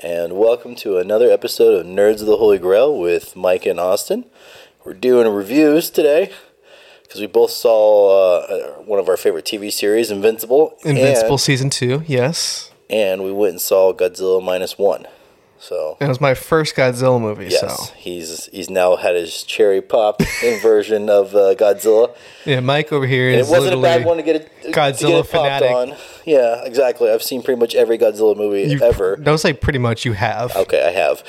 and welcome to another episode of Nerds of the Holy Grail with Mike and Austin. We're doing reviews today because we both saw uh, one of our favorite TV series, Invincible. Invincible and, season two, yes. and we went and saw Godzilla minus one. So It was my first Godzilla movie, yes, so he's he's now had his cherry pop version of uh, Godzilla. yeah, Mike over here And is it wasn't a bad one to get it to Godzilla get it on. Yeah, exactly. I've seen pretty much every Godzilla movie you- ever. Don't say pretty much you have. Okay, I have.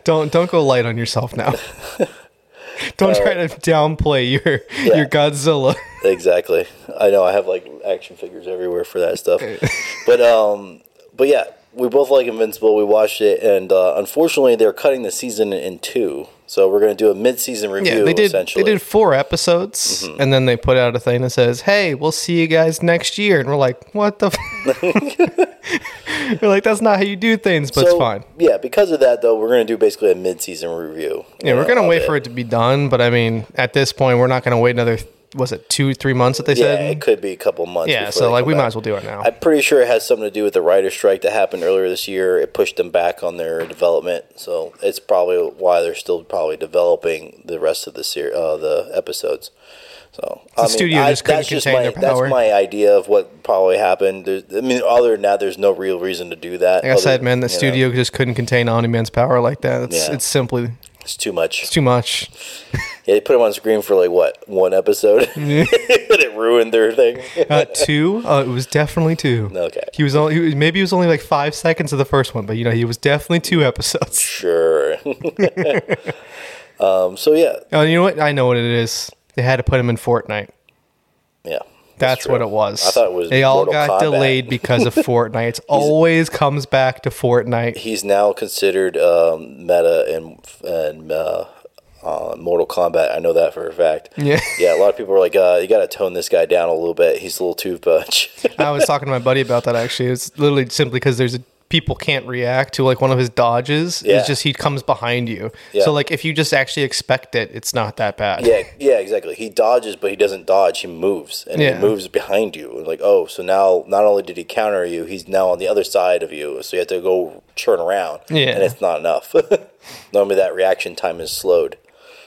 Don't don't go light on yourself now. don't try to downplay your Yeah. your Godzilla. exactly. I know I have like action figures everywhere for that stuff. but um but yeah, we both like Invincible. We watched it and uh, unfortunately they're cutting the season in two. So we're going to do a mid-season review Yeah, they did. essentially. They did four episodes, Mm-hmm. and then they put out a thing that says, "Hey, we'll see you guys next year." And we're like, "What the?" F-? we're like, "That's not how you do things," but so, it's fine. Yeah, because of that though, we're going to do basically a mid-season review. Yeah, we're gonna wait for it to be done, but I mean, at this point, we're not gonna wait another. Was it two, three months that they Yeah, said? it could be a couple months. Yeah, so like we back. might as well do it now. I'm pretty sure it has something to do with the writer's strike that happened earlier this year. It pushed them back on their development, so it's probably why they're still probably developing the rest of the ser- uh, the episodes. So I studio just couldn't that's just contain my their power. that's my idea of what probably happened. There's, I mean, other than that, there's no real reason to do that. like I said, man, the you know, studio just couldn't contain Omni Man's power like that. It's Yeah. it's simply it's too much. it's too much. Yeah, they put him on screen for like what one episode, and it ruined their thing. Uh, two, uh, it was definitely two. Okay. He was only he was, maybe he was only like five seconds of the first one, but you know he was definitely two episodes. Sure. um, so yeah, Oh, you know what? I know what it is. They had to put him in Fortnite. yeah. That's, true. what it was. I thought it was They all Mortal got Kombat. delayed because of Fortnite. It always comes back to Fortnite. He's now considered um, meta and and uh, uh, Mortal Kombat. I know that for a fact. Yeah. Yeah, a lot of people are like, uh, you got to tone this guy down a little bit. He's a little too much. I was talking to my buddy about that actually. It's literally simply because there's a people can't react to like one of his dodges. Yeah. It's just he comes behind you. Yeah. So like if you just actually expect it, it's not that bad. yeah, yeah, exactly. He dodges, but he doesn't dodge. He moves, and Yeah. he moves behind you. Like, oh, so now not only did he counter you, he's now on the other side of you. So you have to go turn around. Yeah. and it's not enough. Normally, that reaction time is slowed.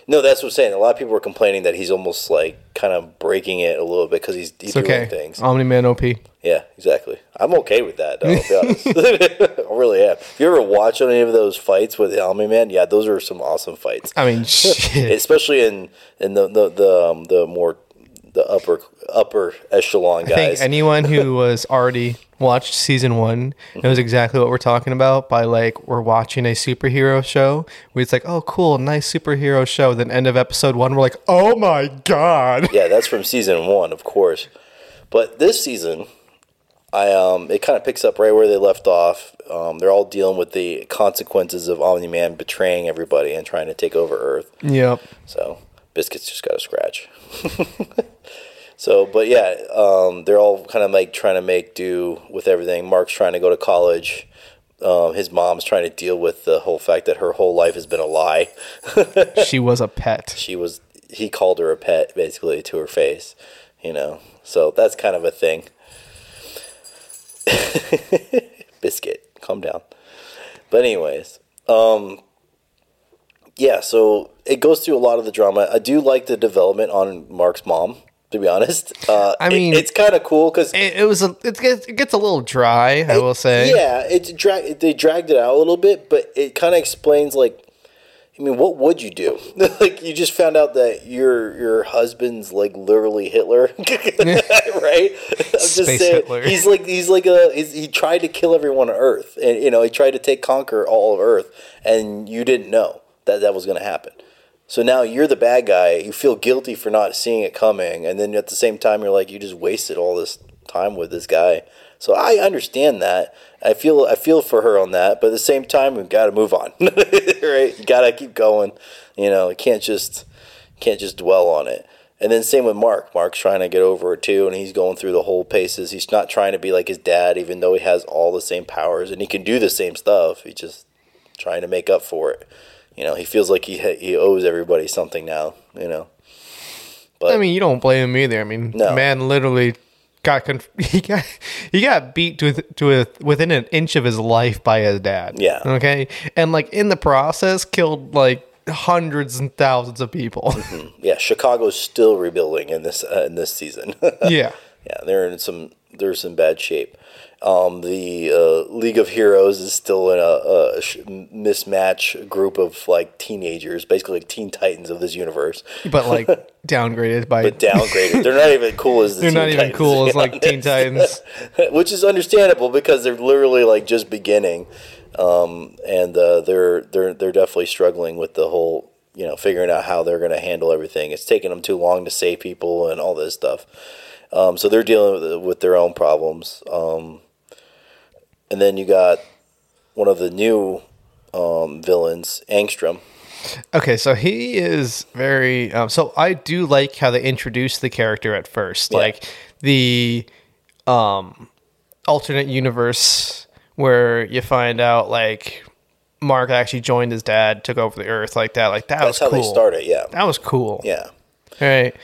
No, that's what I'm saying. A lot of people were complaining that he's almost like kind of breaking it a little bit because he's, he's okay. doing things. Omni Man OP. Yeah, exactly. I'm okay with that. Though, I'll be honest. I really am. If you ever watch any of those fights with Omni Man, yeah, those are some awesome fights, I mean shit. especially in in the the the, um, the more the upper upper echelon guys. I think anyone who was already watched season one knows exactly what we're talking about by like we're watching a superhero show We it's like, oh cool, nice superhero show. Then end of episode one, we're like, oh my god. yeah, that's from season one, of course. But this season, I um, it kind of picks up right where they left off. Um, they're all dealing with the consequences of Omni Man betraying everybody and trying to take over Earth. Yep. So biscuits just got a scratch. so, but yeah, um, they're all kind of like trying to make do with everything. Mark's trying to go to college. Um, his mom's trying to deal with the whole fact that her whole life has been a lie. She was a pet. she was he called her a pet basically to her face, you know. So that's kind of a thing. Biscuit, calm down. But anyways, um yeah, so it goes through a lot of the drama. I do like the development on Mark's mom, to be honest. Uh, I it- mean- it's kind of cool because It, it was a, it gets, it gets a little dry, I will say. yeah, it's dra- they dragged it out a little bit, but it kind of explains like, I mean, what would you do? like, you just found out that your your husband's like literally Hitler, right? I'm just Space saying, Hitler. he's like he's like a he's, he tried to kill everyone on Earth, and you know he tried to take conquer all of Earth, and you didn't know that that was going to happen. So now you're the bad guy. You feel guilty for not seeing it coming, and then at the same time, you're like, you just wasted all this time with this guy. So I understand that. I feel I feel for her on that, but at the same time, we've got to move on, right? You got to keep going. You know, can't just can't just dwell on it. And then same with Mark. Mark's trying to get over it too, and he's going through the whole paces. He's not trying to be like his dad, even though he has all the same powers and he can do the same stuff. He's just trying to make up for it. You know, he feels like he he owes everybody something now. You know, but I mean, you don't blame him either. I mean, No. man literally got conf- he got he got beat to to a, within an inch of his life by his dad. Yeah. Okay. And like in the process, killed like hundreds and thousands of people. Yeah, Chicago's still rebuilding in this uh, in this season. yeah. yeah, they're in some they're in some bad shape. Um, the uh, League of Heroes is still in a, a sh- mismatch group of like teenagers, basically like Teen Titans of this universe, But like downgraded by downgraded. they're not even cool as the they're Teen not even Titans, cool as like Teen. Titans. which is understandable because they're literally like just beginning, um, and uh, they're they're they're definitely struggling with the whole you know figuring out how they're going to handle everything. It's taking them too long to save people and all this stuff. Um, so they're dealing with, with their own problems. Um, and then you got one of the new um, villains, Angstrom. Okay, so he is very. Um, so I do like how they introduced the character at first, Yeah. like the um, alternate universe where you find out like Mark actually joined his dad, took over the Earth, like that. Like that That's was how cool. they started. Yeah, That was cool. yeah. All right.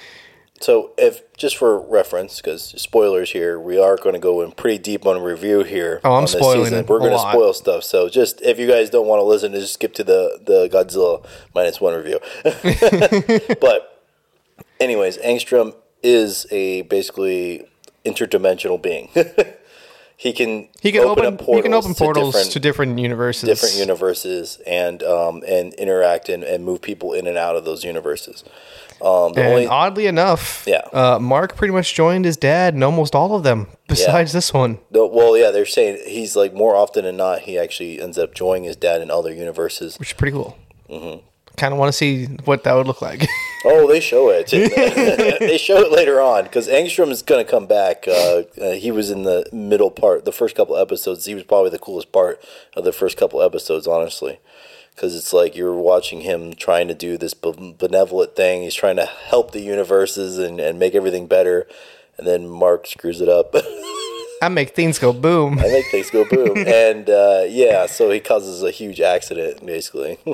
So, if just for reference, because spoilers here, we are going to go in pretty deep on a review here. Oh, I'm on this spoiling We're going to spoil stuff. So, just if you guys don't want to listen, just skip to the the Godzilla minus one review. but, anyways, Angstrom is a basically interdimensional being. he can He can open, up portals he can open portals different, to different universes. different universes and um, and interact and, and move people in and out of those universes. Um, the And only oddly enough, Yeah. uh, Mark pretty much joined his dad in almost all of them, besides this one. No, well, yeah, they're saying he's like more often than not, he actually ends up joining his dad in other universes. which is pretty cool. Mm-hmm. Kind of want to see what that would look like. Oh, they show it. they show it later on because Angstrom is going to come back. Uh, uh, he was in the middle part, the first couple episodes. He was probably the coolest part of the first couple episodes, honestly. Because it's like you're watching him trying to do this benevolent thing. He's trying to help the universes and, and make everything better. And then Mark screws it up. I make things go boom. I make things go boom. and uh, yeah, so he causes a huge accident, basically.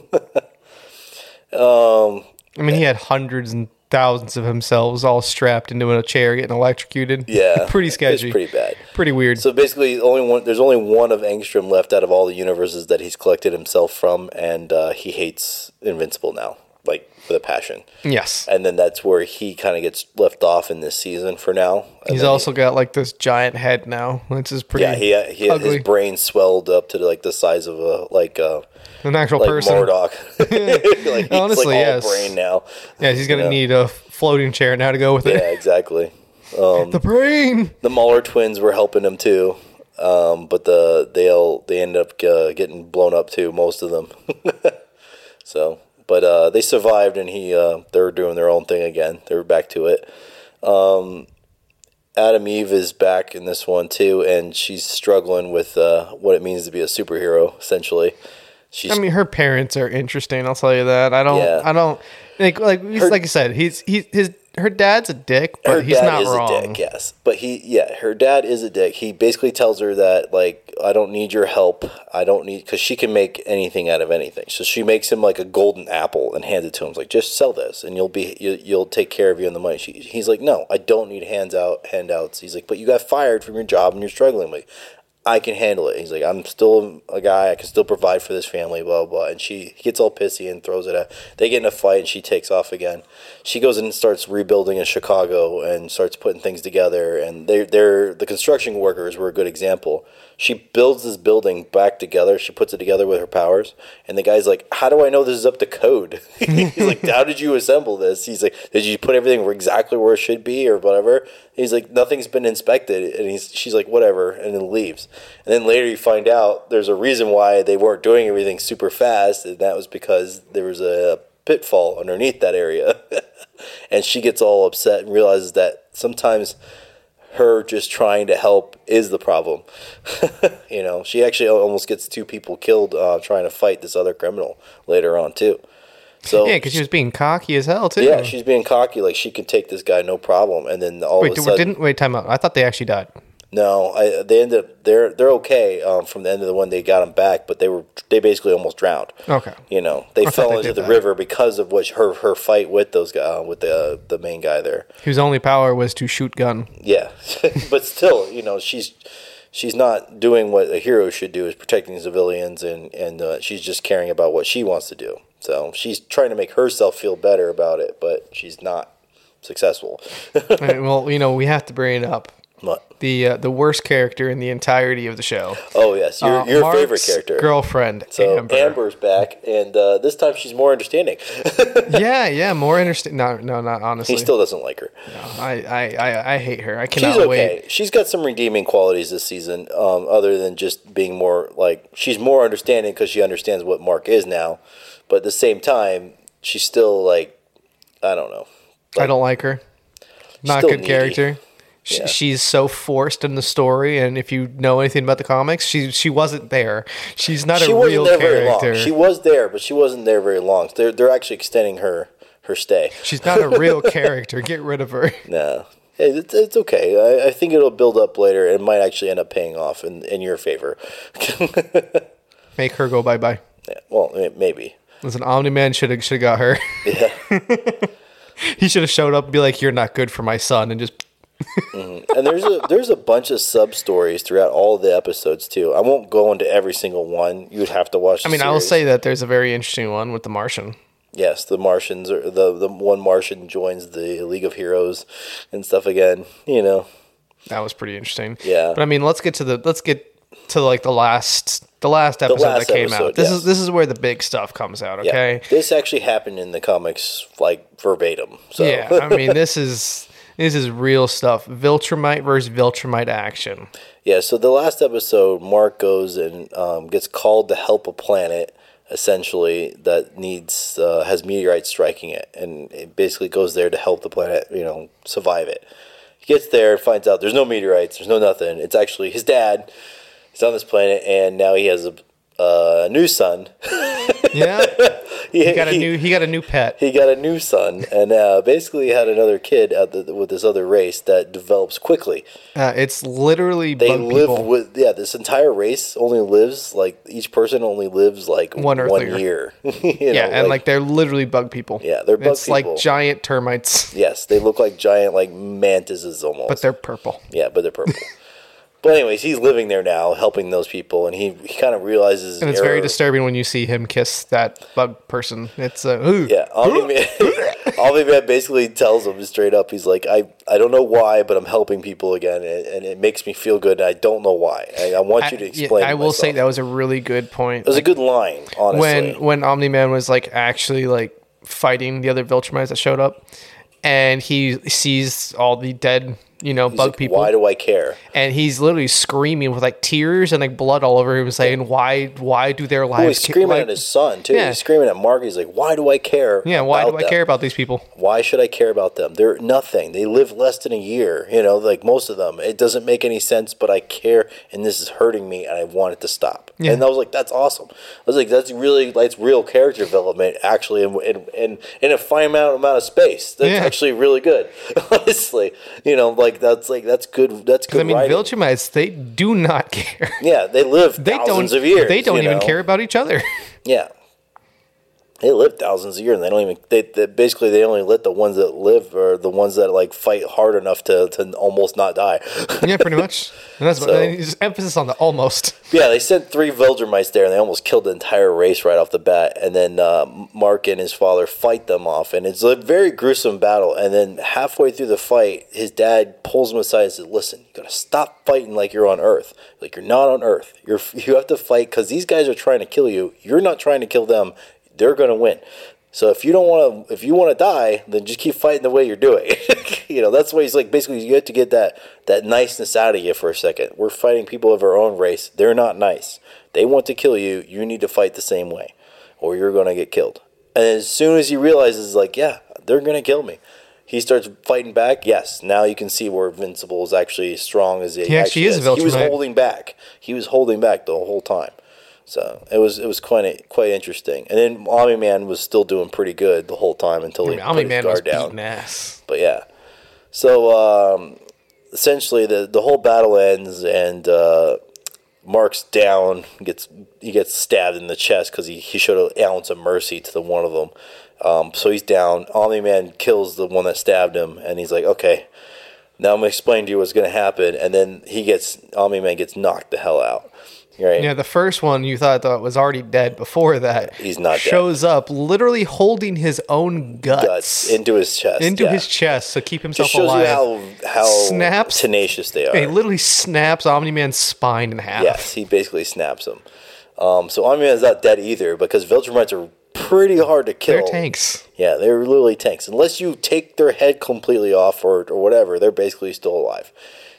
um, I mean, he had hundreds and thousands of themselves all strapped into a chair getting electrocuted. Yeah, pretty sketchy. It's pretty bad. Pretty weird. So basically, only one. There's only one of Angstrom left out of all the universes that he's collected himself from, and uh, he hates Invincible now, like with a passion. yes. And then that's where he kind of gets left off in this season for now. And He's also got like this giant head now, which is pretty he, yeah, he, he ugly. his brain swelled up to like the size of a like uh An actual like person. MODOK. like, he's Honestly, like all yes. brain now. Yeah, he's gonna Yeah. need a floating chair now to go with it. Yeah, exactly. The brain. the Mauler twins were helping him too, um, but the they'll they end up uh, getting blown up too. Most of them. so, but uh, they survived, and he uh, they're doing their own thing again. They're back to it. Um, Atom Eve is back in this one too, and she's struggling with uh, what it means to be a superhero. Essentially, she's I mean, her parents are interesting. I'll tell you that. I don't. Yeah. I don't like like Her- like I said. He's he his her dad's a dick, but her he's dad not is wrong. a dick, yes. But he, yeah, her dad is a dick. He basically tells her that, like, I don't need your help. I don't need, because she can make anything out of anything. So she makes him like a golden apple and hands it to him. It's like, just sell this and you'll be, you, you'll take care of you and the money. She, he's like, no, I don't need hands out, handouts. He's like, but you got fired from your job and you're struggling. Like, I can handle it. He's like, I'm still a guy. I can still provide for this family, blah, blah. And she gets all pissy and throws it at. They get in a fight and she takes off again. She goes and starts rebuilding in Chicago and starts putting things together. And they're, they're, the construction workers were a good example. She builds this building back together. She puts it together with her powers. And the guy's like, How do I know this is up to code? He's like, How did you assemble this? He's like, Did you put everything exactly where it should be or whatever? He's like, Nothing's been inspected. And he's, she's like, Whatever. And then leaves. And then later you find out there's a reason why they weren't doing everything super fast. And that was because there was a pitfall underneath that area. and she gets all upset and realizes that sometimes her just trying to help is the problem. you know, she actually almost gets two people killed uh, trying to fight this other criminal later on too. So Yeah, because she was being cocky as hell too. yeah, she's being cocky, like she can take this guy no problem, and then all wait, of a sudden, didn't wait time out. I thought they actually died. No, I, they ended up they're they're okay um, from the end of the one. They got them back, but they were they basically almost drowned. Okay. You know, they thought fell they into the that. river because of what her her fight with those guys uh, with the the main guy there. Whose only power was to shoot gun. Yeah, but still, you know, she's she's not doing what a hero should do is protecting civilians, and and uh, she's just caring about what she wants to do. So she's trying to make herself feel better about it, but she's not successful. Right, well, you know, we have to bring it up. But- The uh, the worst character in the entirety of the show. oh yes, your Uh, your favorite character. girlfriend, so Amber. Amber's back, and uh, this time she's more understanding. yeah, yeah, more interesting. No, no, not honestly. he still doesn't like her. I, I, I, I hate her. I She's cannot okay. wait. She's got some redeeming qualities this season, um, other than just being more like she's more understanding because she understands what Mark is now. But at the same time, she's still like, I don't know. I don't like her. Not good needy. character. Yeah. She's so forced in the story, and if you know anything about the comics, she she wasn't there. She's not She a wasn't real there very long. character. She was there, but she wasn't there very long. They're they're actually extending her her stay. She's not a real character. Get rid of her. No. It's, it's okay. I, I think it'll build up later. It might actually end up paying off in, in your favor. Make her go bye bye. Yeah, well, maybe. Listen, Omni Man should have should have got her. Yeah. he should have showed up and be like, "You're not good for my son," and just mm-hmm. and there's a there's a bunch of sub stories throughout all the episodes too. I won't go into every single one. You'd have to watch. The I mean, I will say that there's a very interesting one with the Martian. yes, the Martians or the the one Martian joins the League of Heroes and stuff again. You know, That was pretty interesting. Yeah. But I mean, let's get to the let's get to like the last the last episode last that came episode, out. This yes. is this is where the big stuff comes out. yeah. Okay. This actually happened in the comics, like verbatim. So Yeah. I mean, this is this is real stuff. Viltrumite versus Viltrumite action. Yeah, so the last episode, Mark goes and um, gets called to help a planet, essentially that needs uh, has meteorites striking it, and it basically goes there to help the planet, you know, survive it. He gets there, finds out there's no meteorites, there's no nothing. It's actually his dad. He's on this planet, and now he has a, uh, new son. Yeah. he, He got a new he got a new pet. he got a new son, and uh, basically had another kid the, with this other race that develops quickly. Uh, it's literally they bug live people. with yeah this entire race only lives like each person only lives like One one, year yeah, know, and like, they're literally bug people. Yeah, they're bug It's people. like giant termites, yes they look like giant like mantises almost but they're purple. yeah but they're purple but anyways he's living there now helping those people and he, he kind of realizes And it's very disturbing when you see him kiss that bug person. It's uh, yeah Omni-Man, Omni-Man basically tells him straight up he's like I, I don't know why but I'm helping people again and, and it makes me feel good and I don't know why. I, I want you to I- yeah, explain I will say that was a really good point. it was a good line honestly. when when Omni Man was like actually like fighting the other Viltrumites that showed up, and he sees all the dead, you know, He's bug like, people, why do I care and he's literally screaming with like tears and like blood all over him, saying, "Why? Why do their lives?" he's screaming like- at his son too. Yeah. He's screaming at Mark. He's like, "Why do I care? Yeah, why do I them? care about these people? Why should I care about them? They're nothing. They live less than a year. You know, like most of them. It doesn't make any sense, but I care, and this is hurting me, and I want it to stop." Yeah. And I was like, "That's awesome." I was like, "That's really that's real character development, actually, in in in, in a finite amount of space. That's Yeah. actually really good, honestly. You know, like that's like that's good. That's good." I mean, writing. Viltrumites they do not care. yeah, they live They thousands don't. of years. they don't even know? care about each other. Yeah. They live thousands of years, and they don't even. They, they basically they only let the ones that live or the ones that like fight hard enough to, to almost not die. yeah, pretty much. And that's So- just emphasis on the almost. yeah, they sent three Viltrumites there, and they almost killed the entire race right off the bat. And then uh, Mark and his father fight them off, and it's a very gruesome battle. And then halfway through the fight, his dad pulls him aside and says, "Listen, you gotta stop fighting like you're on Earth. Like you're not on Earth. You're you have to fight because these guys are trying to kill you. You're not trying to kill them. They're gonna win." So if you don't want to, if you want to die, then just keep fighting the way you're doing. you know, that's why he's like basically you have to get that that niceness out of you for a second. We're fighting people of our own race. They're not nice. They want to kill you. You need to fight the same way, or you're gonna get killed. And as soon as he realizes, like, yeah, they're gonna kill me, he starts fighting back. Yes, now you can see where Invincible is actually as strong as he, He actually is He was holding back. He was holding back the whole time. So it was it was quite quite interesting. And then Omni Man was still doing pretty good the whole time until I he mean, Omni put Man his was guard down. ass. But yeah, so um, essentially the the whole battle ends and uh, Mark's down. Gets he gets stabbed in the chest because he, he showed an ounce of mercy to the one of them. Um, so he's down. Omni Man kills the one that stabbed him, and he's like, "Okay, now I'm gonna explain to you what's gonna happen." And then he gets Omni Man gets knocked the hell out. Right? Yeah, the first one you thought that was already dead before that. He's not dead. Shows up literally holding his own guts, Guts into his chest. into yeah. his chest to keep himself Just shows alive. you how how Snaps. tenacious they are. he literally snaps Omni Man's spine in half. Yes, he basically snaps him. Um, so Omni Man's not dead either because Viltrumites are pretty hard to kill. They're tanks. Yeah, they're literally tanks. Unless you take their head completely off or, or whatever, they're basically still alive.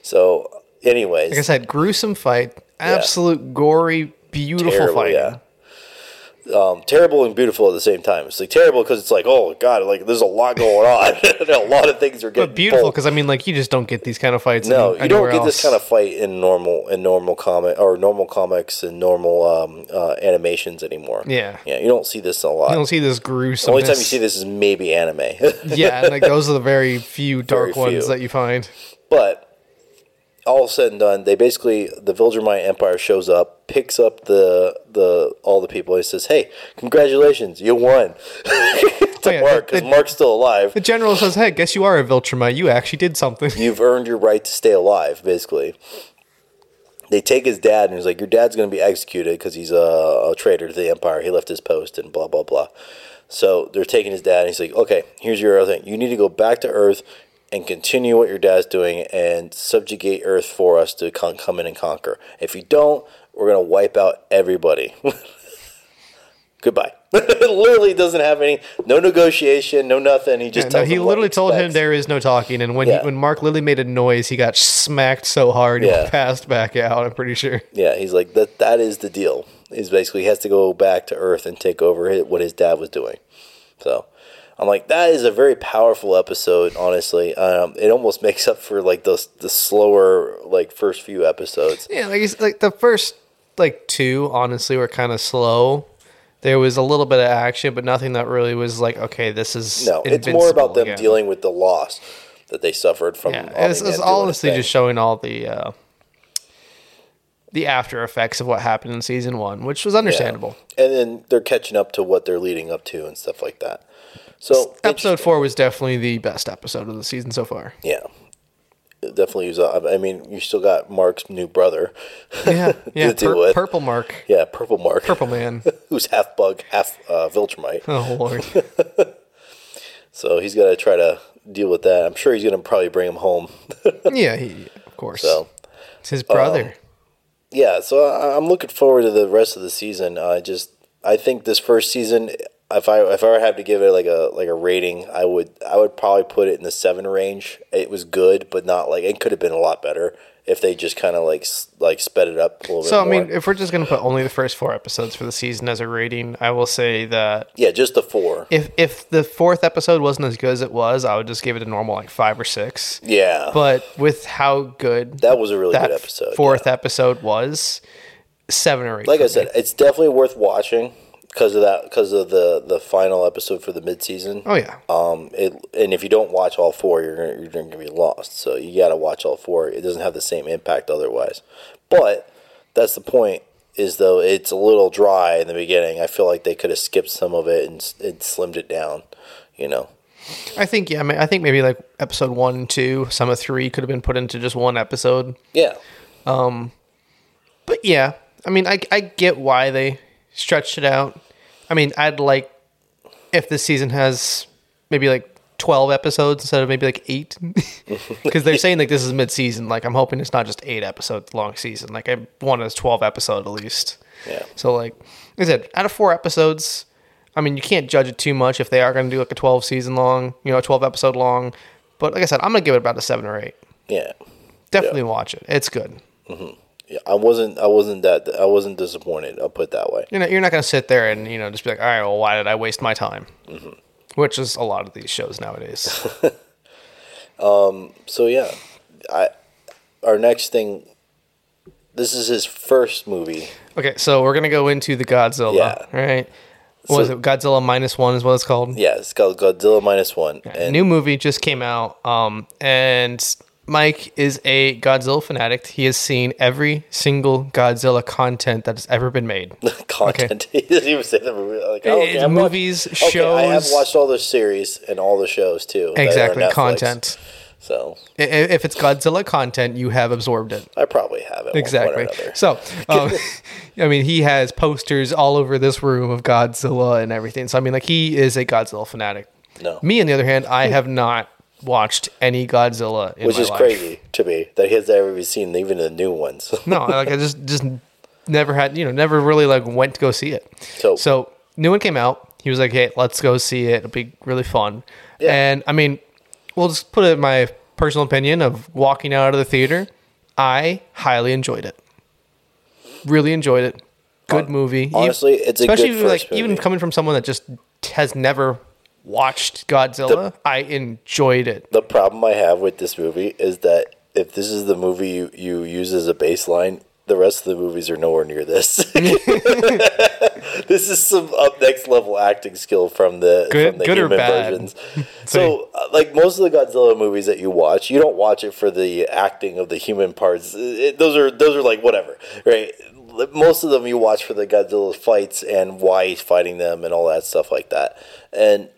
So, anyways, Like I said, gruesome fight, absolute gory, beautiful terrible, fight. yeah. Um, terrible and beautiful at the same time. It's like terrible because it's like, oh god, like there's a lot going on. a lot of things are getting But beautiful because I mean, like you just don't get these kind of fights. No, you don't get this kind of fight in normal in normal comic or normal comics and normal um, uh, animations anymore. Yeah. yeah, you don't see this a lot. You don't see this the gruesome. only time you see this is maybe anime. yeah, and like those are the very few dark Very few. ones that you find. but all said and done, they basically the Viltrumite Empire shows up, picks up the the all the people, and says, "Hey, congratulations, you won." to Oh, yeah, Mark because Mark's still alive. The general says, "Hey, guess you are a Viltrumite. You actually did something." You've earned your right to stay alive. Basically, they take his dad and he's like, "Your dad's going to be executed because he's a, a traitor to the Empire. He left his post and blah blah blah." So they're taking his dad and he's like, "Okay, here's your other thing. You need to go back to Earth." And continue what your dad's doing and subjugate Earth for us to con- come in and conquer. If you don't, we're gonna wipe out everybody. Goodbye. literally doesn't have any, no negotiation, no nothing. He just Yeah, no, he literally told him there is no talking, and when Yeah. he, when Mark Lilly made a noise, he got smacked so hard Yeah. he passed back out. I'm pretty sure. Yeah, he's like that. That is the deal. He's basically he has to go back to Earth and take over hi- what his dad was doing. So, I'm like that is a very powerful episode. Honestly, um, it almost makes up for like the the slower like first few episodes. Yeah, like it's, like the first like two, honestly, were kind of slow. There was a little bit of action, but nothing that really was like, okay, this is No, it's more about them again. dealing with the loss that they suffered from. Yeah, it's, it's honestly just showing all the uh, the after effects of what happened in season one, which was understandable. and then they're catching up to what they're leading up to and stuff like that. So Episode four was definitely the best episode of the season so far. yeah, It definitely was. uh, I mean, you still got Mark's new brother. Yeah, yeah. to deal pur- with. Purple Mark, Yeah, Purple Mark. Purple Man. who's half bug, half uh, Viltrumite. Oh lord. So he's got to try to deal with that. I'm sure he's going to probably bring him home. Yeah, he, of course. so it's his brother. yeah, so I, I'm looking forward to the rest of the season. I just I think this first season, if I if I ever had to give it like a like a rating, I would I would probably put it in the seven range. It was good, but not like it could have been a lot better if they just kind of like like sped it up a little bit. so I mean, if we're just gonna put only the first four episodes for the season as a rating, I will say that yeah, just the four. if if the fourth episode wasn't as good as it was, I would just give it a normal like five or six. Yeah, But with how good that was a really good episode. fourth yeah. episode was, seven or eight. like I said, me. it's definitely worth watching because of that because of the the final episode for the mid season. oh yeah, Um, it and if you don't watch all four, you're gonna you're gonna be lost. So you got to watch all four. It doesn't have the same impact otherwise. But that's the point. Is though it's a little dry in the beginning. I feel like they could have skipped some of it and, and slimmed it down. You know. I think yeah, I, mean, I think maybe like episode one and two, some of three could have been put into just one episode. Yeah. Um. But yeah, I mean, I I get why they stretched it out. I mean, I'd like if this season has maybe like 12 episodes instead of maybe like 8 because they're saying like this is mid-season like i'm hoping it's not just 8 episodes long season like i want a 12 episode at least Yeah. so like, like i said out of four episodes i mean you can't judge it too much if they are going to do like a 12 season long you know a 12 episode long but like i said i'm going to give it about a 7 or 8 Yeah. definitely watch it it's good Yeah. I wasn't. I wasn't that. I wasn't disappointed. I'll put it that way. you're not, you're not going to sit there and you know just be like all right well why did i waste my time which is a lot of these shows nowadays um. So yeah, I our next thing. This is his first movie. okay so we're going to go into the godzilla Yeah. right what was it godzilla minus one is what it's called Yeah, it's called Godzilla minus one. And new movie just came out um and Mike is a Godzilla fanatic. He has seen every single Godzilla content that has ever been made. Content. he doesn't even say the movie. Like, oh, okay, Eh, I'm watch- movies, Okay, I have watched all the series and all the shows too. that are on Exactly, content. So If it's Godzilla content, you have absorbed it. I probably have it. Exactly. So, um, I mean, he has posters all over this room of Godzilla and everything. So, I mean, like, he is a Godzilla fanatic. No. Me, on the other hand, I have not watched any Godzilla in Which is life. crazy to me that he has ever seen even the new ones. No, like I just just never had, you know, never really like went to go see it. So- so new one came out. He was like, "Hey, let's go see it. It'll be really fun." Yeah. And I mean, we'll just put it in my personal opinion of walking out of the theater. I highly enjoyed it. Really enjoyed it. Good movie. Honestly, it's a good especially first like even coming from someone that just has never watched Godzilla. I enjoyed it. the problem I have with this movie is that if this is the movie you, you use as a baseline, the rest of the movies are nowhere near this. this is some up next level acting skill from the Good- from the good or human bad? versions. so, uh, like most of the Godzilla movies that you watch, you don't watch it for the acting of the human parts. It, those are those are like whatever, right? Most of them you watch for the Godzilla fights and why he's fighting them and all that stuff like that. And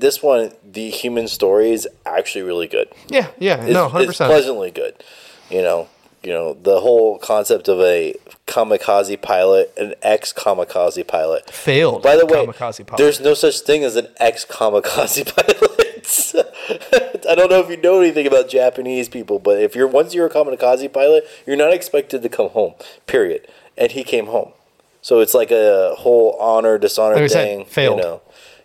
this one, the human story is actually really good. Yeah, yeah, It's, no, hundred percent. pleasantly good. You know, you know the whole concept of a kamikaze pilot, an ex kamikaze pilot. Failed. By the way, kamikaze pilot. there's no such thing as an ex kamikaze pilot. I don't know if you know anything about Japanese people, but if you're once you're a kamikaze pilot, you're not expected to come home. Period. And he came home, so it's like a whole honor dishonor Like I said, thing. failed. You know.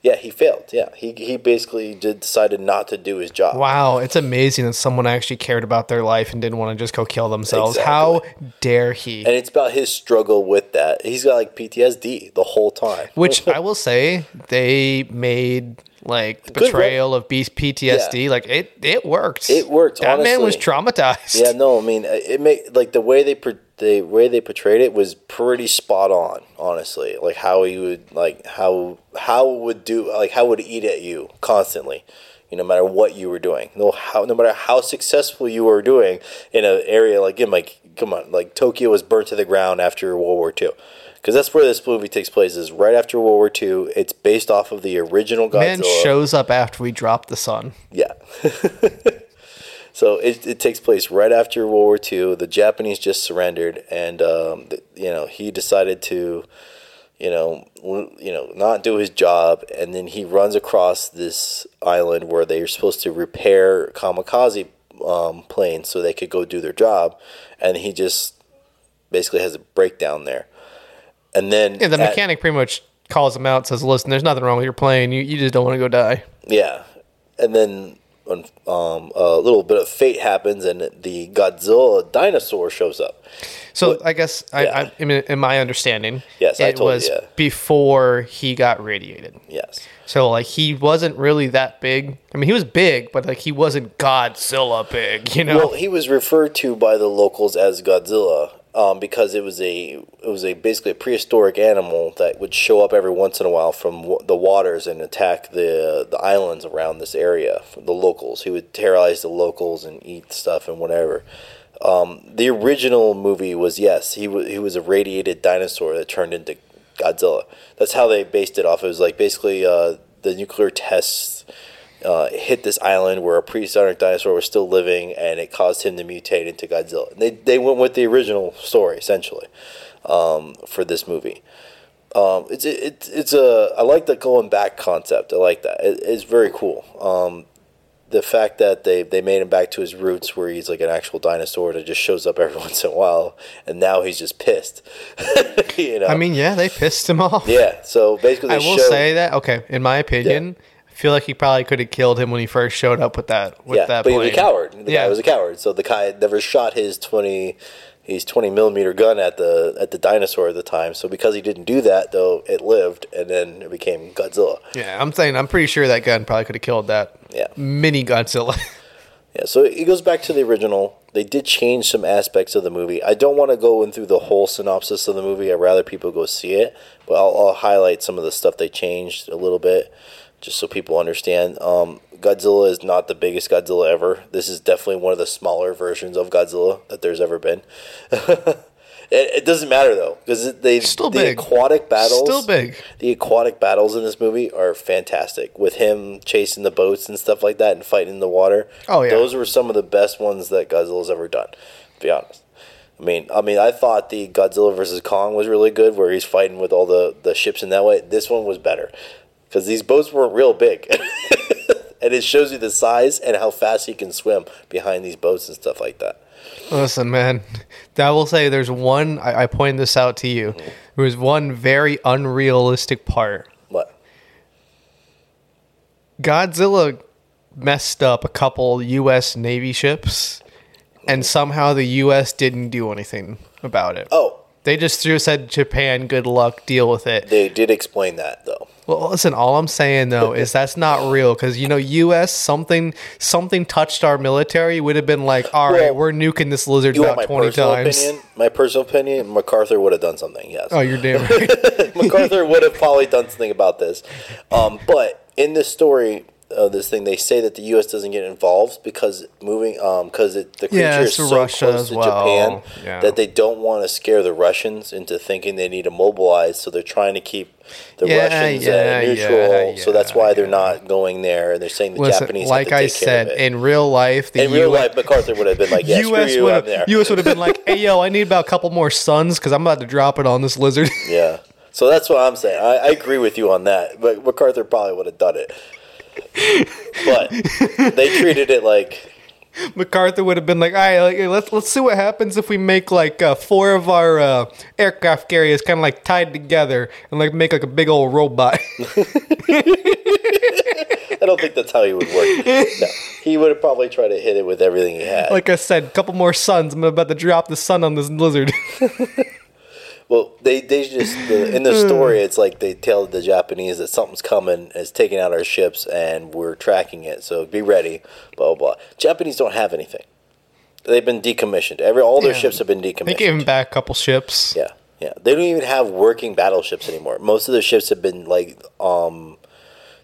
Yeah, he failed. Yeah, he he basically did, decided not to do his job. Wow, it's amazing that someone actually cared about their life and didn't want to just go kill themselves. How dare he? and it's about his struggle with that. He's got like PTSD the whole time. Which I will say, they made like the work. betrayal of beast PTSD. Like it, it worked. It worked, That man was traumatized. yeah, no, I mean it made like the way they por- the way they portrayed it was pretty spot on. Honestly, like how he would like how how would do like how would eat at you constantly. You know, no matter what you were doing, no how no matter how successful you were doing in an area like him, like come on, like Tokyo was burnt to the ground after World War II. Because that's where this movie takes place. Is right after World War II. It's based off of the original Godzilla. Man shows up after we drop the sun. Yeah. so it, it takes place right after World War II. The Japanese just surrendered, and um, you know he decided to, you know, you know, not do his job, and then he runs across this island where they are supposed to repair kamikaze um, planes so they could go do their job, and he just basically has a breakdown there. And then Yeah, the at- mechanic pretty much calls him out, says, "Listen, there's nothing wrong with your plane. You, you just don't want to go die." Yeah, and then um, um, a little bit of fate happens, and the Godzilla dinosaur shows up. So I guess I, yeah. I, I mean, in my understanding, Yes, it told you, was yeah. before he got radiated. Yes, So like he wasn't really that big. I mean, he was big, but like he wasn't Godzilla big. You know? well, he was referred to by the locals as Godzilla um, because it was a it was a basically a prehistoric animal that would show up every once in a while from w- the waters and attack the the islands around this area. The locals, he would terrorize the locals and eat stuff and whatever. Um, the original movie was yes, he was he was a radiated dinosaur that turned into Godzilla. That's how they based it off. It was like basically uh, the nuclear tests uh, hit this island where a prehistoric dinosaur was still living, and it caused him to mutate into Godzilla. They they went with the original story essentially um, for this movie. Um, it's it, it's a I like the going back concept. I like that. It, it's very cool. Um, the fact that they they made him back to his roots, where he's like an actual dinosaur that just shows up every once in a while, and now he's just pissed. you know. I mean, yeah, they pissed him off. yeah. So basically, they I will show, say that. Okay, in my opinion, I feel like he probably could have killed him when he first showed up with that. With yeah, that but he was a coward. The Yeah. guy was a coward. So the guy never shot his twenty, his twenty millimeter gun at the at the dinosaur at the time. So because he didn't do that, though, it lived, and then it became Godzilla. Yeah, I'm saying I'm pretty sure that gun probably could have killed that Yeah. mini Godzilla. Yeah, so it goes back to the original. They did change some aspects of the movie. I don't want to go in through the whole synopsis of the movie. I'd rather people go see it, but I'll, I'll highlight some of the stuff they changed a little bit, just so people understand. Um, Godzilla is not the biggest Godzilla ever. This is definitely one of the smaller versions of Godzilla that there's ever been. it, it doesn't matter though because they Still the big. aquatic battles Still big. The aquatic battles in this movie are fantastic with him chasing the boats and stuff like that and fighting in the water. Oh, yeah. those were some of the best ones that Godzilla's ever done. To be honest. I mean, I mean, I thought the Godzilla versus Kong was really good, where he's fighting with all the, the ships in that way. This one was better because these boats weren't real big, and it shows you the size and how fast he can swim behind these boats and stuff like that. Listen, man, I will say there's one. I, I pointed this out to you. There was one very unrealistic part. What? Godzilla messed up a couple U.S. Navy ships, and somehow the U.S. didn't do anything about it. Oh, They just threw said Japan, good luck, deal with it. they did explain that though. Well, listen, all I'm saying though is that's not real because you know, U.S. something something touched our military would have been like, all right, Well, we're nuking this lizard You want about my twenty personal times. opinion? My personal opinion: MacArthur would have done something. Yes. Oh, you're damn right. MacArthur would have probably done something about this. Um, but in this story of this thing, they say that the U.S. doesn't get involved because moving because it the creature Yeah, is so Russia close to well. Japan Yeah. that they don't want to scare the Russians into thinking they need to mobilize. So they're trying to keep the Yeah, Russians yeah, uh, neutral. yeah, so that's why they're yeah. not going there, and they're saying the Listen, Japanese like have to I take care said, of it. in real life, the in real US life, MacArthur would have been like, "Yeah, US screw you, would I'm there." have US would have been like, "Hey, yo, I need about a couple more suns because I'm about to drop it on this lizard." Yeah. So that's what I'm saying. I, I agree with you on that. But MacArthur probably would have done it. But they treated it like MacArthur would have been like, "All right, like, let's let's see what happens if we make like uh, four of our uh, aircraft carriers kind of like tied together and like make like a big old robot." I don't think that's how he would work. No. He would have probably tried to hit it with everything he had. like I said, a couple more suns. I'm about to drop the sun on this lizard. well, they they just the, in the story, it's like they tell the Japanese that something's coming, it's taking out our ships, and we're tracking it. So be ready. Blah blah. blah. Japanese don't have anything. They've been decommissioned. Every all their Yeah. ships have been decommissioned. they gave him back a couple ships. Yeah, yeah. They don't even have working battleships anymore. Most of their ships have been like, um,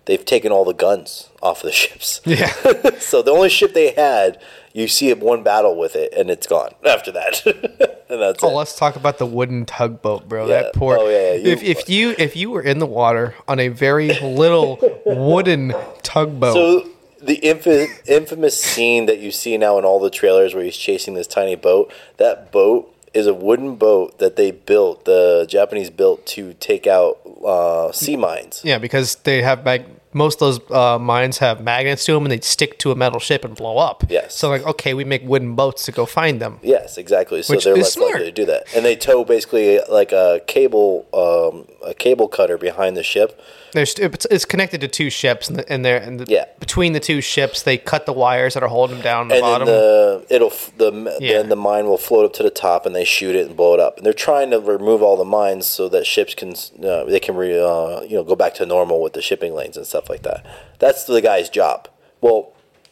they've taken all the guns off of the ships. Yeah. so the only ship they had, you see it one battle with it, and it's gone after that, and that's Oh, it. let's talk about the wooden tugboat, bro. Yeah. That poor. Oh, yeah, yeah. If if you if you were in the water on a very little wooden tugboat, So the infamous, infamous scene that you see now in all the trailers where he's chasing this tiny boat, that boat is a wooden boat that they built, the Japanese built to take out uh, sea mines. yeah, because they have mag- most of those uh, mines have magnets to them, and they stick to a metal ship and blow up. Yes. So like, okay, we make wooden boats to go find them. Yes, exactly. So Which they're is less smart. likely to do that, and they tow basically like a cable, um, a cable cutter behind the ship. There's it's, connected to two ships, and, the, and there and the, Yeah. between the two ships, they cut the wires that are holding them down the and bottom. then the it'll the Yeah. then the mine will float up to the top, and they shoot it and blow it up. And they're trying to remove all the mines so that ships can uh, they can re, uh, you know go back to normal with the shipping lanes and stuff like that. That's the guy's job. Well,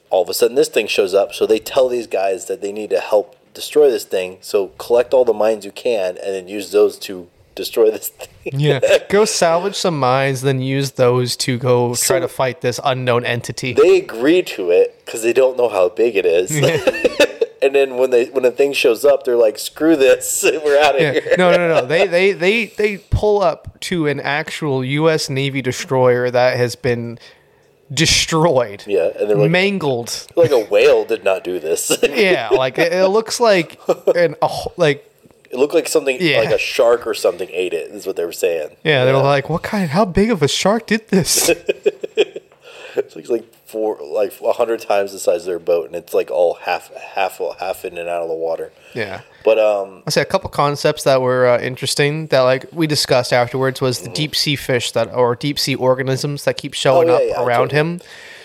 all of a sudden this thing shows up, so they tell these guys that they need to help destroy this thing. So collect all the mines you can, and then use those to destroy this thing. yeah, go salvage some mines, then use those to go try to fight this unknown entity. they agree to it because they don't know how big it is. and then when they when the thing shows up, they're like, "Screw this, we're out of Yeah. here." No, no, no. They, they, they, they pull up to an actual U.S. Navy destroyer that has been destroyed, Yeah, and they're like, mangled. like a whale did not do this. Yeah, like it, it looks like an a, wh- like looked like something Yeah. like a shark or something ate it. Is what they were saying. yeah. They're like, what kind? How big of a shark did this? It's like, like four, like a hundred times the size of their boat, and it's like all half, half, half in and out of the water. yeah. But um, I say a couple concepts that were uh, interesting that like we discussed afterwards was the deep sea fish that or deep sea organisms that keep showing Oh, yeah, up yeah, around him.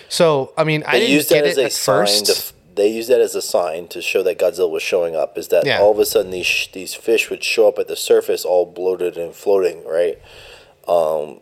So I mean, I didn't used get that as it a at first. They used that as a sign to show that Godzilla was showing up. Is that Yeah. all of a sudden these sh- these fish would show up at the surface, all bloated and floating, right? Um,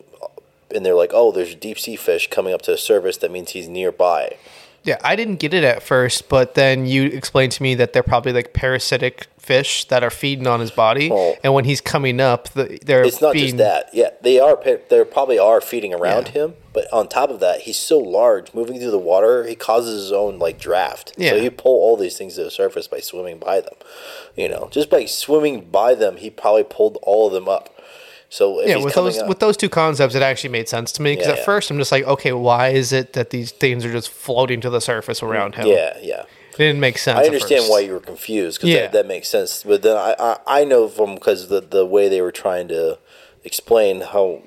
and they're like, "Oh, there's deep sea fish coming up to the surface. That means he's nearby." Yeah, I didn't get it at first, but then you explained to me that they're probably like parasitic fish that are feeding on his body, Oh. and when he's coming up, the, they're It's not just that. Yeah, they are. They probably are feeding around Yeah. him, but on top of that, he's so large, moving through the water, he causes his own like draft. Yeah. So he pull all these things to the surface by swimming by them. You know, just by swimming by them, he probably pulled all of them up. So if Yeah, with those up, with those two concepts, it actually made sense to me because Yeah, at yeah. first I'm just like, okay, why is it that these things are just floating to the surface around him? yeah, yeah. it didn't make sense. I understand why you were confused because Yeah. that, that makes sense. But then I, I, I know from because the the way they were trying to explain how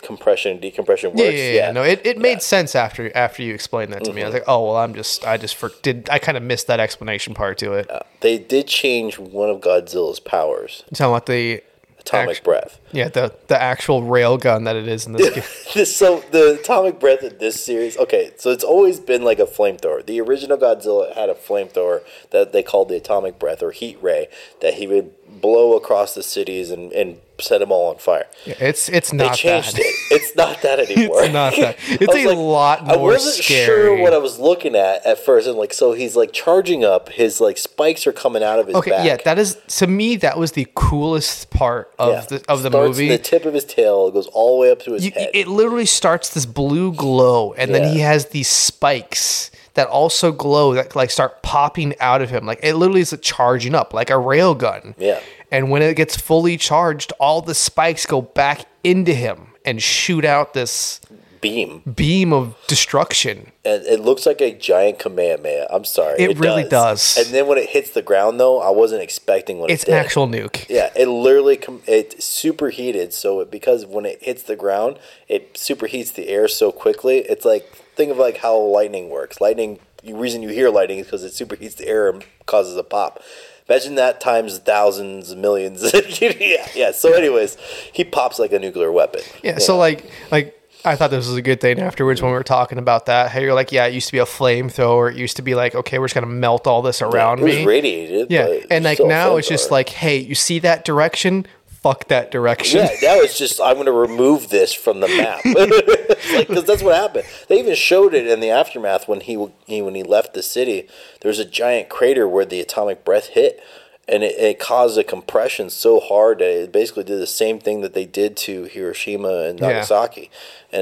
compression and decompression works. Yeah, yeah, yeah. No, it, it made sense after after you explained that to me. I Mm-hmm. was like, oh well, I'm just I just for, did I kind of missed that explanation part to it. they did change one of Godzilla's powers, You talking about the atomic act- breath. Yeah, the the actual rail gun that it is in this game. This- so the atomic breath in this series, okay, so it's always been like a flamethrower. The original Godzilla had a flamethrower that they called the atomic breath or heat ray that he would blow across the cities and, and set them all on fire. Yeah, it's it's They not changed that. it. It's not that anymore. It's not that. It's a lot more. I wasn't sure what I was looking at at first, and like so he's like charging up. His like spikes are coming out of his Okay, back. yeah, that is to me that was the coolest part of Yeah. the of the movie. The tip of his tail goes all the way up to his You- head. it literally starts this blue glow, and then he has these spikes that also glow that like start popping out of him. Like it literally is charging up like a rail gun. Yeah. And when it gets fully charged, all the spikes go back into him and shoot out this Beam. beam of destruction. And it looks like a giant Kamehameha. I'm sorry. It really does. And then when it hits the ground, though, I wasn't expecting what It's it an actual nuke. Yeah, it literally com- it superheated. So it, because when it hits the ground, it superheats the air so quickly. It's like think of like how lightning works. Lightning. The reason you hear lightning is because it superheats the air and causes a pop. Imagine that times thousands, millions. yeah, yeah. So, anyways, he pops like a nuclear weapon. Yeah, so like like I thought this was a good thing afterwards when we were talking about that. How you're like, yeah, it used to be a flamethrower. It used to be like, okay, we're just gonna melt all this around it was me. radiated. yeah, and like now it's just like, hey, you see that direction? Fuck that direction. Yeah, that was just I'm going to remove this from the map because that's what happened. They even showed it in the aftermath when he, he when he left the city. There was a giant crater where the atomic breath hit, and it, it caused a compression so hard that it basically did the same thing that they did to Hiroshima and Nagasaki,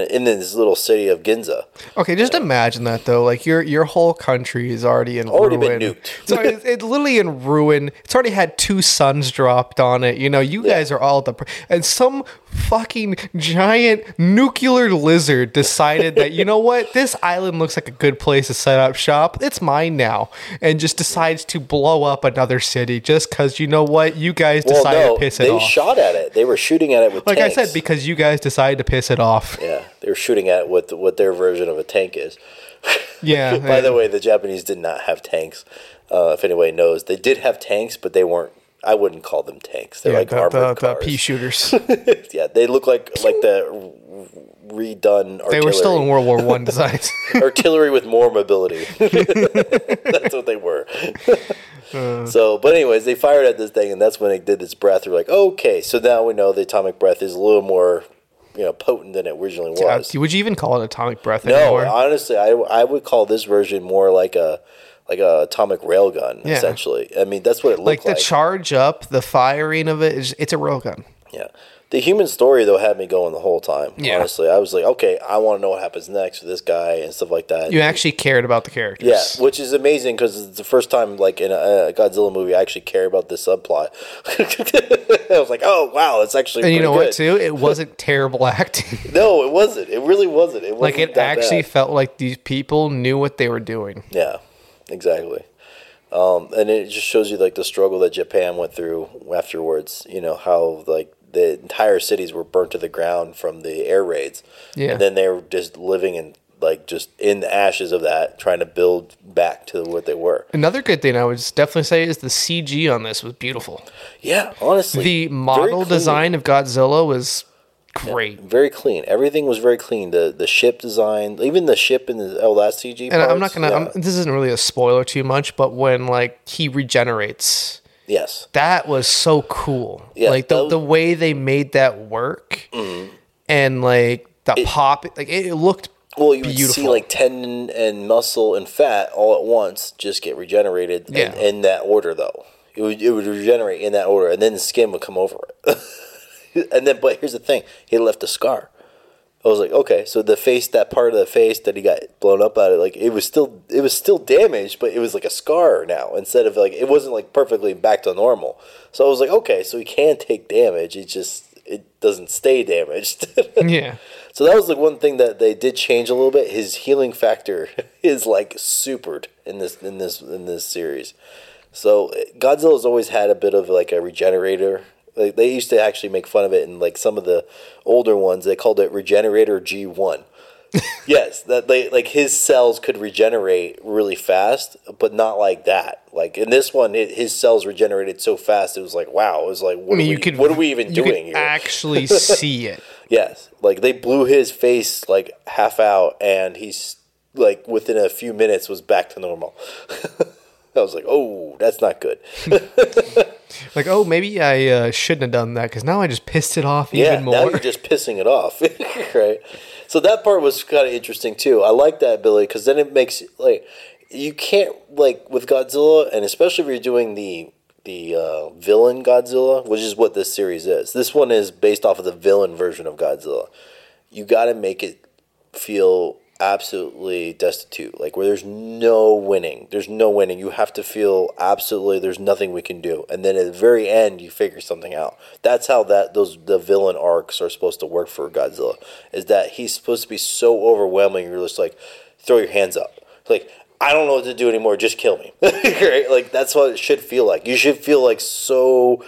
in this little city of Ginza. Okay, just imagine that though. Like your your whole country is already in Already been ruin. nuked. so it's, it's literally in ruin. It's already had two suns dropped on it. You know, you guys are all the and some fucking giant nuclear lizard decided that you know what this island looks like a good place to set up shop. It's mine now, and just decides to blow up another city just because you know what you guys Well, decided no, to piss it they off. They shot at it. They were shooting at it with like tanks. I said, because you guys decided to piss it off. yeah, they were shooting at what what their version of a tank is. Yeah. By the way, the Japanese did not have tanks. Uh, if anybody knows, they did have tanks, but they weren't. I wouldn't call them tanks. They're yeah, like the, armored the, the cars. pea shooters. yeah, they look like like the redone. Artillery. They were still in World War One designs. artillery with more mobility. that's what they were. so, but anyways, they fired at this thing, and that's when it did its breath. They're like, okay, so now we know the atomic breath is a little more, you know, potent than it originally was. would you even call it atomic breath No, anymore? honestly, I, I would call this version more like a like a atomic railgun. Yeah. Essentially, I mean that's what it looks like the like. charge up, the firing of it is it's a railgun. yeah, the human story though had me going the whole time. Yeah. Honestly, I was like, okay, I want to know what happens next with this guy and stuff like that. You actually cared about the characters. yeah, which is amazing because it's the first time, like in a, a Godzilla movie, I actually care about this subplot. I was like, "Oh wow, it's actually." And you know what too? It wasn't terrible acting. No, it wasn't. It really wasn't. It like wasn't it that actually bad. felt like these people knew what they were doing. Yeah, exactly. Um, and it just shows you like the struggle that Japan went through afterwards. You know how like the entire cities were burnt to the ground from the air raids. Yeah. And then they were just living in like just in the ashes of that, trying to build back to what they were. Another good thing I would definitely say is the CG on this was beautiful. Yeah, honestly, The model design of Godzilla was great. Very clean. Everything was very clean. The the ship design, even the ship in the oh that CG. And I'm not gonna. yeah. I'm, this isn't really a spoiler too much, but when like he regenerates, yes. that was so cool. Yeah, like the was- the way they made that work, mm-hmm. and like the pop, like it, it looked Well, you would see like tendon and muscle and fat all at once just get regenerated in, Yeah. in that order, though. It would, it would regenerate in that order, and then the skin would come over it. and then, but here's the thing: he left a scar. I was like, okay, so the face, that part of the face that he got blown up at it, like it was still, it was still damaged, but it was like a scar now instead of like it wasn't like perfectly back to normal. So I was like, okay, so he can take damage. It just it doesn't stay damaged. Yeah. So that was the one thing that they did change a little bit. His healing factor is like supered in this in this in this series. So Godzilla's always had a bit of like a regenerator. Like they used to actually make fun of it in like some of the older ones. They called it Regenerator G one. yes, that they like his cells could regenerate really fast, but not like that. Like in this one, it, his cells regenerated so fast. It was like wow. It was like what, I mean, are, we, could. what are we even doing here? you could doing here? Actually, see it. Yes, like they blew his face like half out, and he's like within a few minutes was back to normal. I was like, oh, that's not good. Like, oh, maybe I uh, shouldn't have done that because now I just pissed it off yeah, even now you're just pissing it off, right? So that part was kind of interesting too. I like that ability because then it makes like you can't like with Godzilla, and especially if you're doing the the uh, villain Godzilla, which is what this series is. This one is based off of the villain version of Godzilla. You got to make it feel absolutely destitute, like where there's no winning. There's no winning. You have to feel absolutely there's nothing we can do, and then at the very end you figure something out. That's how that those the villain arcs are supposed to work for Godzilla. Is that he's supposed to be so overwhelming? You're just like throw your hands up, like. I don't know what to do anymore. Just kill me. right? Like that's what it should feel like. You should feel like so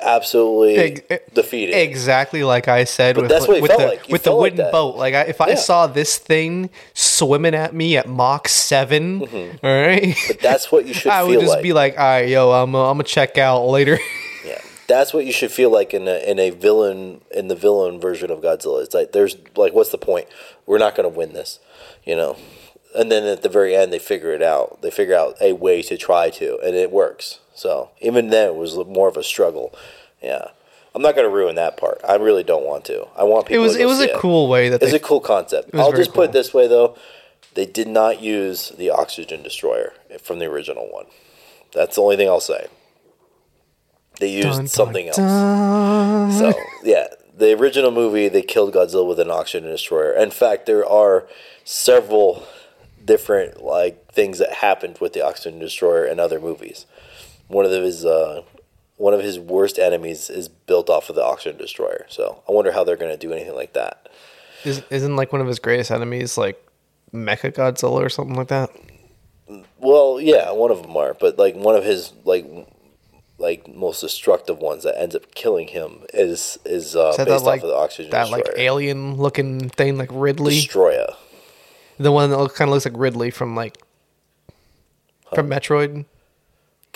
absolutely Ex- defeated. Exactly like I said with, that's what it with felt the like. You with the felt like wooden boat. Like I, if I Yeah. saw this thing swimming at me at Mach 7 all right, Mm-hmm. But that's what you should I would just like. be like, all right, yo, I'm uh, I'm gonna check out later. Yeah, that's what you should feel like in a in a villain in the villain version of Godzilla. It's like there's like, what's the point? We're not going to win this, you know. And then at the very end, they figure it out. They figure out a way to try to, and it works. So even then, it was more of a struggle. Yeah, I'm not going to ruin that part. I really don't want to. I want people. it was to it was a cool way that It's a cool concept. I'll just put it this way, though: they did not use the oxygen destroyer from the original one. That's the only thing I'll say. They used Dun, dun, something else. dun. So yeah, the original movie they killed Godzilla with an oxygen destroyer. In fact, there are several different like things that happened with the oxygen destroyer in other movies. One of his uh, one of his worst enemies is built off of the oxygen destroyer. So I wonder how they're going to do anything like that. Is, isn't like one of his greatest enemies like Mecha Godzilla or something like that? Well, yeah, one of them are, but like one of his like like most destructive ones that ends up killing him is is uh, Is that based that like off of the oxygen destroyer. that destroyer. like alien looking thing like Ridley? Destoroyah. The one that kind of looks like Ridley from like from Metroid.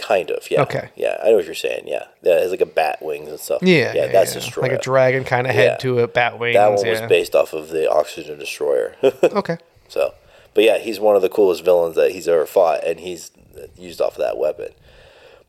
Kind of, yeah. Okay. Yeah, I know what you're saying. Yeah, yeah, it has like a bat wings and stuff. Yeah, yeah, that's Destoroyah. like a dragon kind of head Yeah. to a bat wings. that one yeah. was based off of the oxygen destroyer. okay. so, but yeah, he's one of the coolest villains that he's ever fought, and he's used off of that weapon.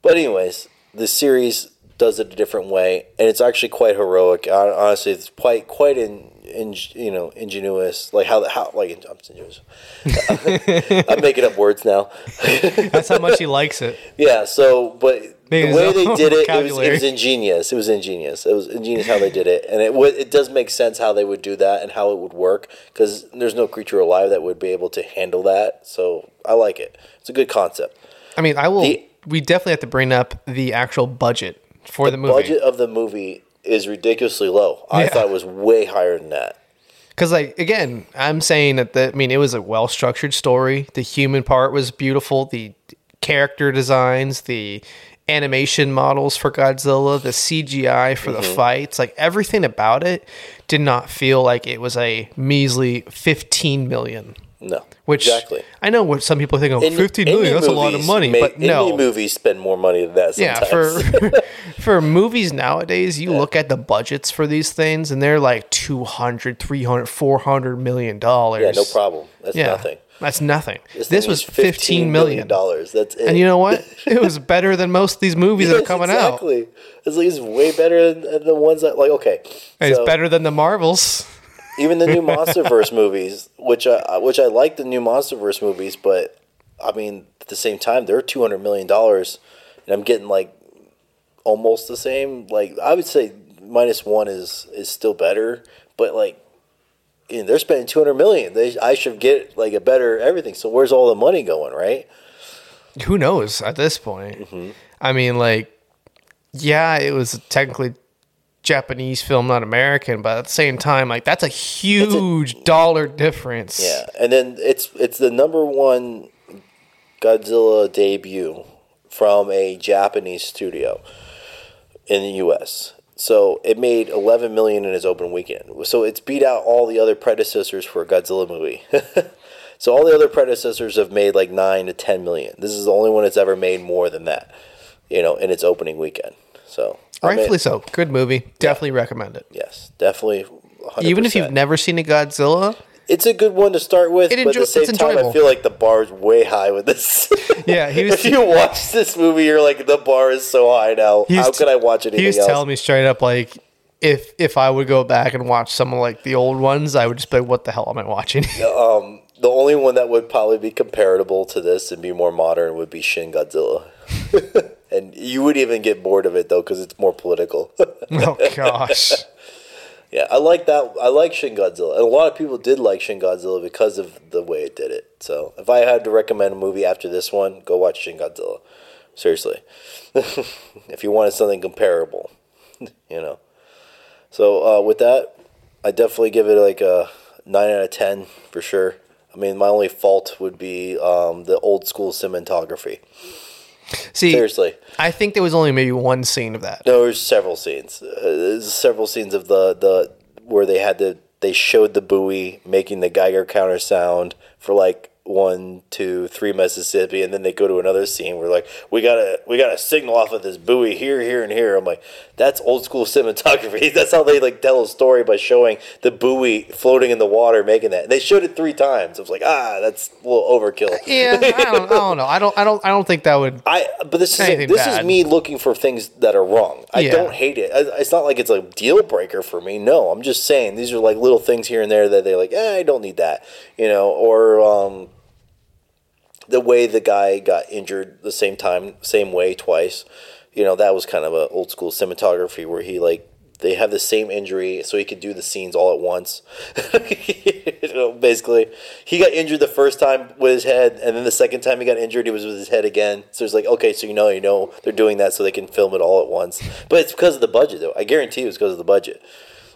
But anyways, the series does it a different way, and it's actually quite heroic. Honestly, it's quite quite in, in you know ingenious, like how how like I'm ingenious. I'm making up words now. That's how much he likes it. Yeah. So, but the way they did it, it was, it was ingenious. It was ingenious. It was ingenious how they did it, and it would it does make sense how they would do that and how it would work because there's no creature alive that would be able to handle that. So I like it. It's a good concept. I mean, I will. The- we definitely have to bring up the actual budget for the, movie Budget of the movie is ridiculously low. I Yeah. thought it was way higher than that. because, like, again, I'm saying that the. I mean, it was a well structured story. The human part was beautiful. The character designs, the animation models for Godzilla, the CGI for Mm-hmm. the fights, like everything about it did not feel like it was a measly 15 million. No, Which exactly. I know what some people think of Indie- 15 million. That's a lot of money, make- but no. indie movies spend more money than that. Yeah, Sometimes. for for movies nowadays, you look at the budgets for these things and they're like 200, 300, 400 million dollars. yeah, no problem. That's Yeah. nothing. That's nothing. This, thing was fifteen million. dollars. That's it. And you know what? It was better than most of these movies that are Yes, coming out. exactly. It's like it's way better than, the ones that like okay. It's so- better than the Marvels. even the new MonsterVerse movies, which I which I like the new MonsterVerse movies, but I mean at the same time they're two hundred million dollars, and I'm getting like almost the same. Like I would say minus one is is still better, but like. You know, they're spending two hundred million. They, I should get like a better everything. So where's all the money going, right? Who knows at this point? Mm-hmm. I mean, like, yeah, it was technically Japanese film, not American, but at the same time, like, that's a huge dollar difference. Yeah, and then it's it's the number one Godzilla debut from a Japanese studio in the U.S. So it made 11 million in its open weekend. So it's beat out all the other predecessors for a Godzilla movie. so all the other predecessors have made like nine to 10 million. This is the only one that's ever made more than that, you know, in its opening weekend. So I mean, Rightfully so. Good movie. Definitely recommend it. yes, definitely. 100%. Even if you've never seen a Godzilla, It's a good one to start with, It but at the same time, I feel like the bar is way high with this. Yeah, he was- if you watch this movie, you're like, the bar is so high now. How could I watch it? he was else? telling me straight up, like, if if I would go back and watch some of like the old ones, I would just be like, "What the hell am I watching?" Um, the only one that would probably be comparable to this and be more modern would be Shin Godzilla. and you would even get bored of it though, because it's more political. oh gosh, yeah, I like that. I like Shin Godzilla, and a lot of people did like Shin Godzilla because of the way it did it. So, if I had to recommend a movie after this one, go watch Shin Godzilla. Seriously, if you wanted something comparable, you know. So uh, with that, I definitely give it like a nine out of ten for sure. I mean, my only fault would be um, the old school cinematography. See, Seriously, I think there was only maybe one scene of that. no, there's several scenes. Uh, several scenes of the the where they had to they showed the buoy making the Geiger counter sound for like one, two, three Mississippi, and then they go to another scene where like we gotta we gotta signal off of this buoy here, here, and here. I'm like, that's old school cinematography. That's how they like tell a story by showing the buoy floating in the water, making that. And they showed it three times. I was like, ah, that's a little overkill. Yeah, I don't, I don't know. I don't, I don't, I don't think that would. I but this is this bad. is me looking for things that are wrong. I Yeah. don't hate it. I- It's not like it's a deal breaker for me. No, I'm just saying these are like little things here and there that they like. Eh, I don't need that, you know. Or um, the way the guy got injured the same time, same way twice. You know, that was kind of an old school cinematography where he like they have the same injury, so he could do the scenes all at once. you know, basically, he got injured the first time with his head, and then the second time he got injured, he was with his head again. So it's like, okay, so you know, you know, they're doing that so they can film it all at once. But it's because of the budget, though. I guarantee it was because of the budget.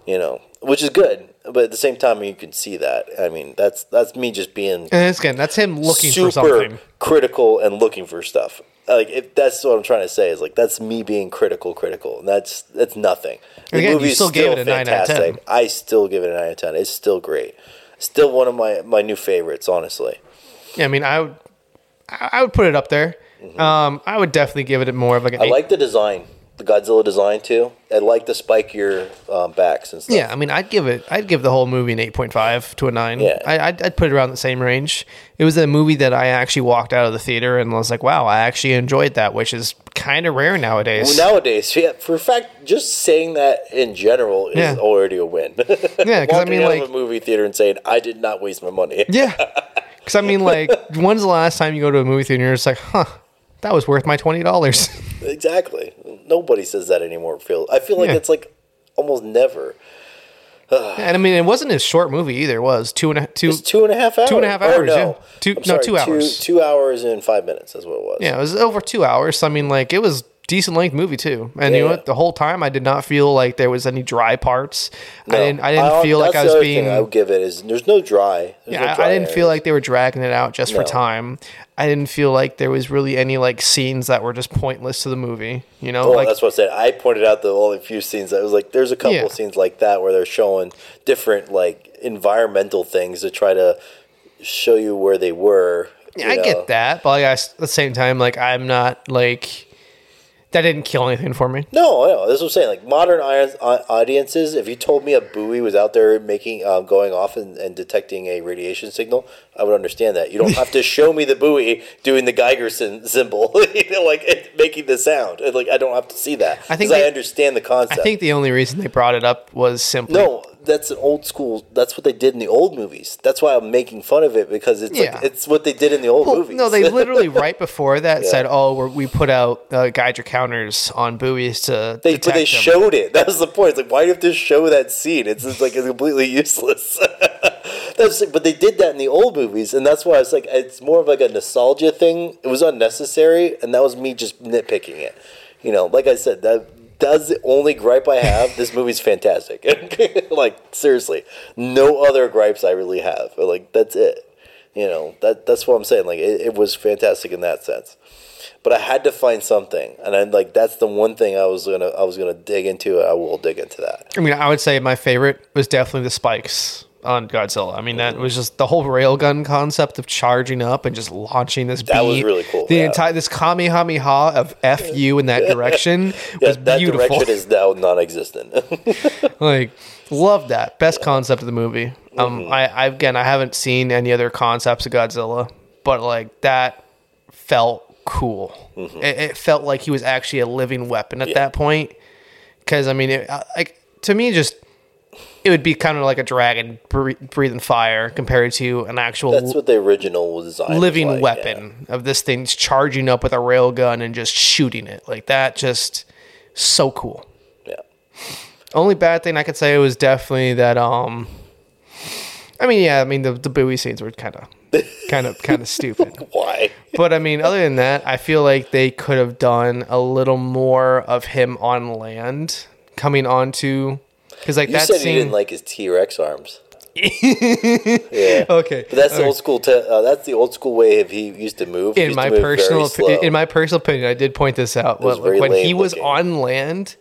You know, which is good, but at the same time, you can see that. I mean, that's that's me just being And again, that's him looking super for something. critical and looking for stuff. Like if that's what I'm trying to say is like that's me being critical, critical, and that's that's nothing. The Again, movie's still gave it a nine out of 10. I still give it a nine out of ten. It's still great. Still one of my my new favorites, honestly. Yeah, I mean, I would, I would put it up there. Um, I would definitely give it more of like an Mm-hmm. I eight. like the design, the Godzilla design too. I like the spikier um, backs and stuff. Yeah, I mean, I'd give it. I'd give the whole movie an eight point five to a nine. Yeah. I, I'd, I'd put it around the same range. It was a movie that I actually walked out of the theater and was like, "Wow, I actually enjoyed that," which is kind of rare nowadays. Well, nowadays, yeah, for a fact, just saying that in general is Yeah. already a win. yeah, because I mean, like- a movie theater and saying I did not waste my money. yeah, because I mean, like, when's the last time you go to a movie theater and it's like, "Huh, that was worth my twenty dollars." Exactly. Nobody says that anymore. Feel I feel like Yeah. it's like almost never. and I mean, it wasn't a short movie either. It was two and a two. It's two and a half hours. Two and a half Or hours, no, yeah. Two- I'm no, sorry, two hours. Two, hours and five minutes. That's what it was. Yeah, it was over two hours. I mean, like, it was decent length movie too. And you know what? The whole time, I did not feel like there was any dry parts. No. I didn't. I didn't don't- feel like I was being. I would give it is there's no dry. There's Yeah, I, dry I didn't feel like they were dragging it out just for time. I didn't feel like there was really any like scenes that were just pointless to the movie. You know, Well, like that's what I said. I pointed out the only few scenes that was like there's a couple Yeah. scenes like that where they're showing different like environmental things to try to show you where they were. Yeah, I know. get that, but like, I at the same time, like I'm not like that didn't kill anything for me. No. That's what I'm saying. Like modern audience- audiences, if you told me a buoy was out there making, um, going off and, and detecting a radiation signal, I would understand that. You don't have to show me the buoy doing the Geiger symbol, you know, like it, making the sound. Like I don't have to see that. I think 'Cause I understand the concept. I think the only reason they brought it up was simply no, that's an old school. That's what they did in the old movies. That's why I'm making fun of it because it's Yeah. like it's what they did in the old Well, movies. no, they literally right before that Yeah. said, "Oh, we're, we put out uh, Geiger counters on buoys to They, they them." showed it. That was the point. It's like, why do you have to show that scene? It's just like it's completely useless. That's but they did that in the old movies, and that's why I was like, it's more of like a nostalgia thing. It was unnecessary, and that was me just nitpicking it. You know, like I said, that that's the only gripe I have. this movie's fantastic. like seriously, no other gripes I really have. Like that's it. You know, that that's what I'm saying. Like it, it was fantastic in that sense but I had to find something, and I like that's the one thing I was gonna I was gonna dig into. I will dig into that. I mean, I would say my favorite was definitely the spikes on Godzilla. I mean, that was just the whole railgun concept of charging up and just launching this. That was really cool, The yeah. entire this kamehameha of "f you" in that direction Yeah, was that beautiful. direction is now non-existent. like, love that. Best concept of the movie. Um, Mm-hmm. I, I again, I haven't seen any other concepts of Godzilla, but like that felt cool. Mm-hmm. It, it felt like he was actually a living weapon at that point. Because I mean, it, uh, like to me, just it would be kind of like a dragon breathing fire compared to an actual That's what the original was living like, weapon of this thing's charging up with a rail gun and just shooting it like that. Just so cool. Yeah. Only bad thing I could say was definitely that. Um, I mean, yeah, I mean the the buoy scenes were kind of, kind of, kind of stupid. Why? But I mean, other than that, I feel like they could have done a little more of him on land coming onto because like You that said scene. you didn't like his T Rex arms. yeah. okay, But that's the old school. Te- uh, that's the old school way of he used to move. In my to move very personal opi- in my personal opinion, I did point this out. When, when he was looking. on land,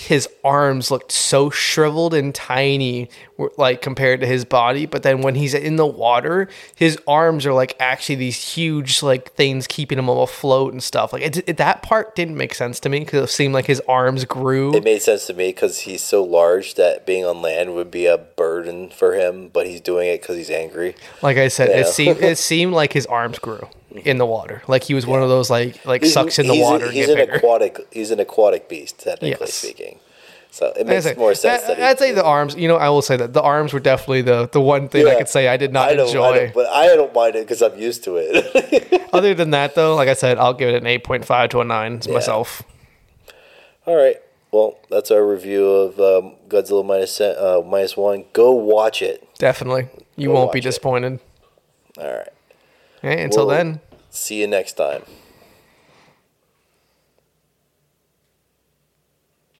his arms looked so shriveled and tiny, like compared to his body. But then when he's in the water, his arms are like actually these huge like things keeping him afloat and stuff. Like it, it- that part didn't make sense to me because it seemed like his arms grew. It made sense to me because he's so large that being on land would be a burden for him, but he's doing it because he's angry. Like I said, Yeah. it seemed it seemed like his arms grew in the water. Like he was one of those like like He's- sucks in the water. and He's an bigger. aquatic. He's an aquatic beast, technically Yes. speaking. So it makes say, more sense. he- I'd say the arms. You know, I will say that the arms were definitely the the one thing I could say I did not I enjoy. I but I don't mind it because I'm used to it. Other than that, though, like I said, I'll give it an eight point five to a nine myself. All right. Well, that's our review of um, Godzilla minus uh, minus one. Go watch it. Definitely, you Go won't be disappointed. it. disappointed. All right. Okay, until Well- then, See you next time.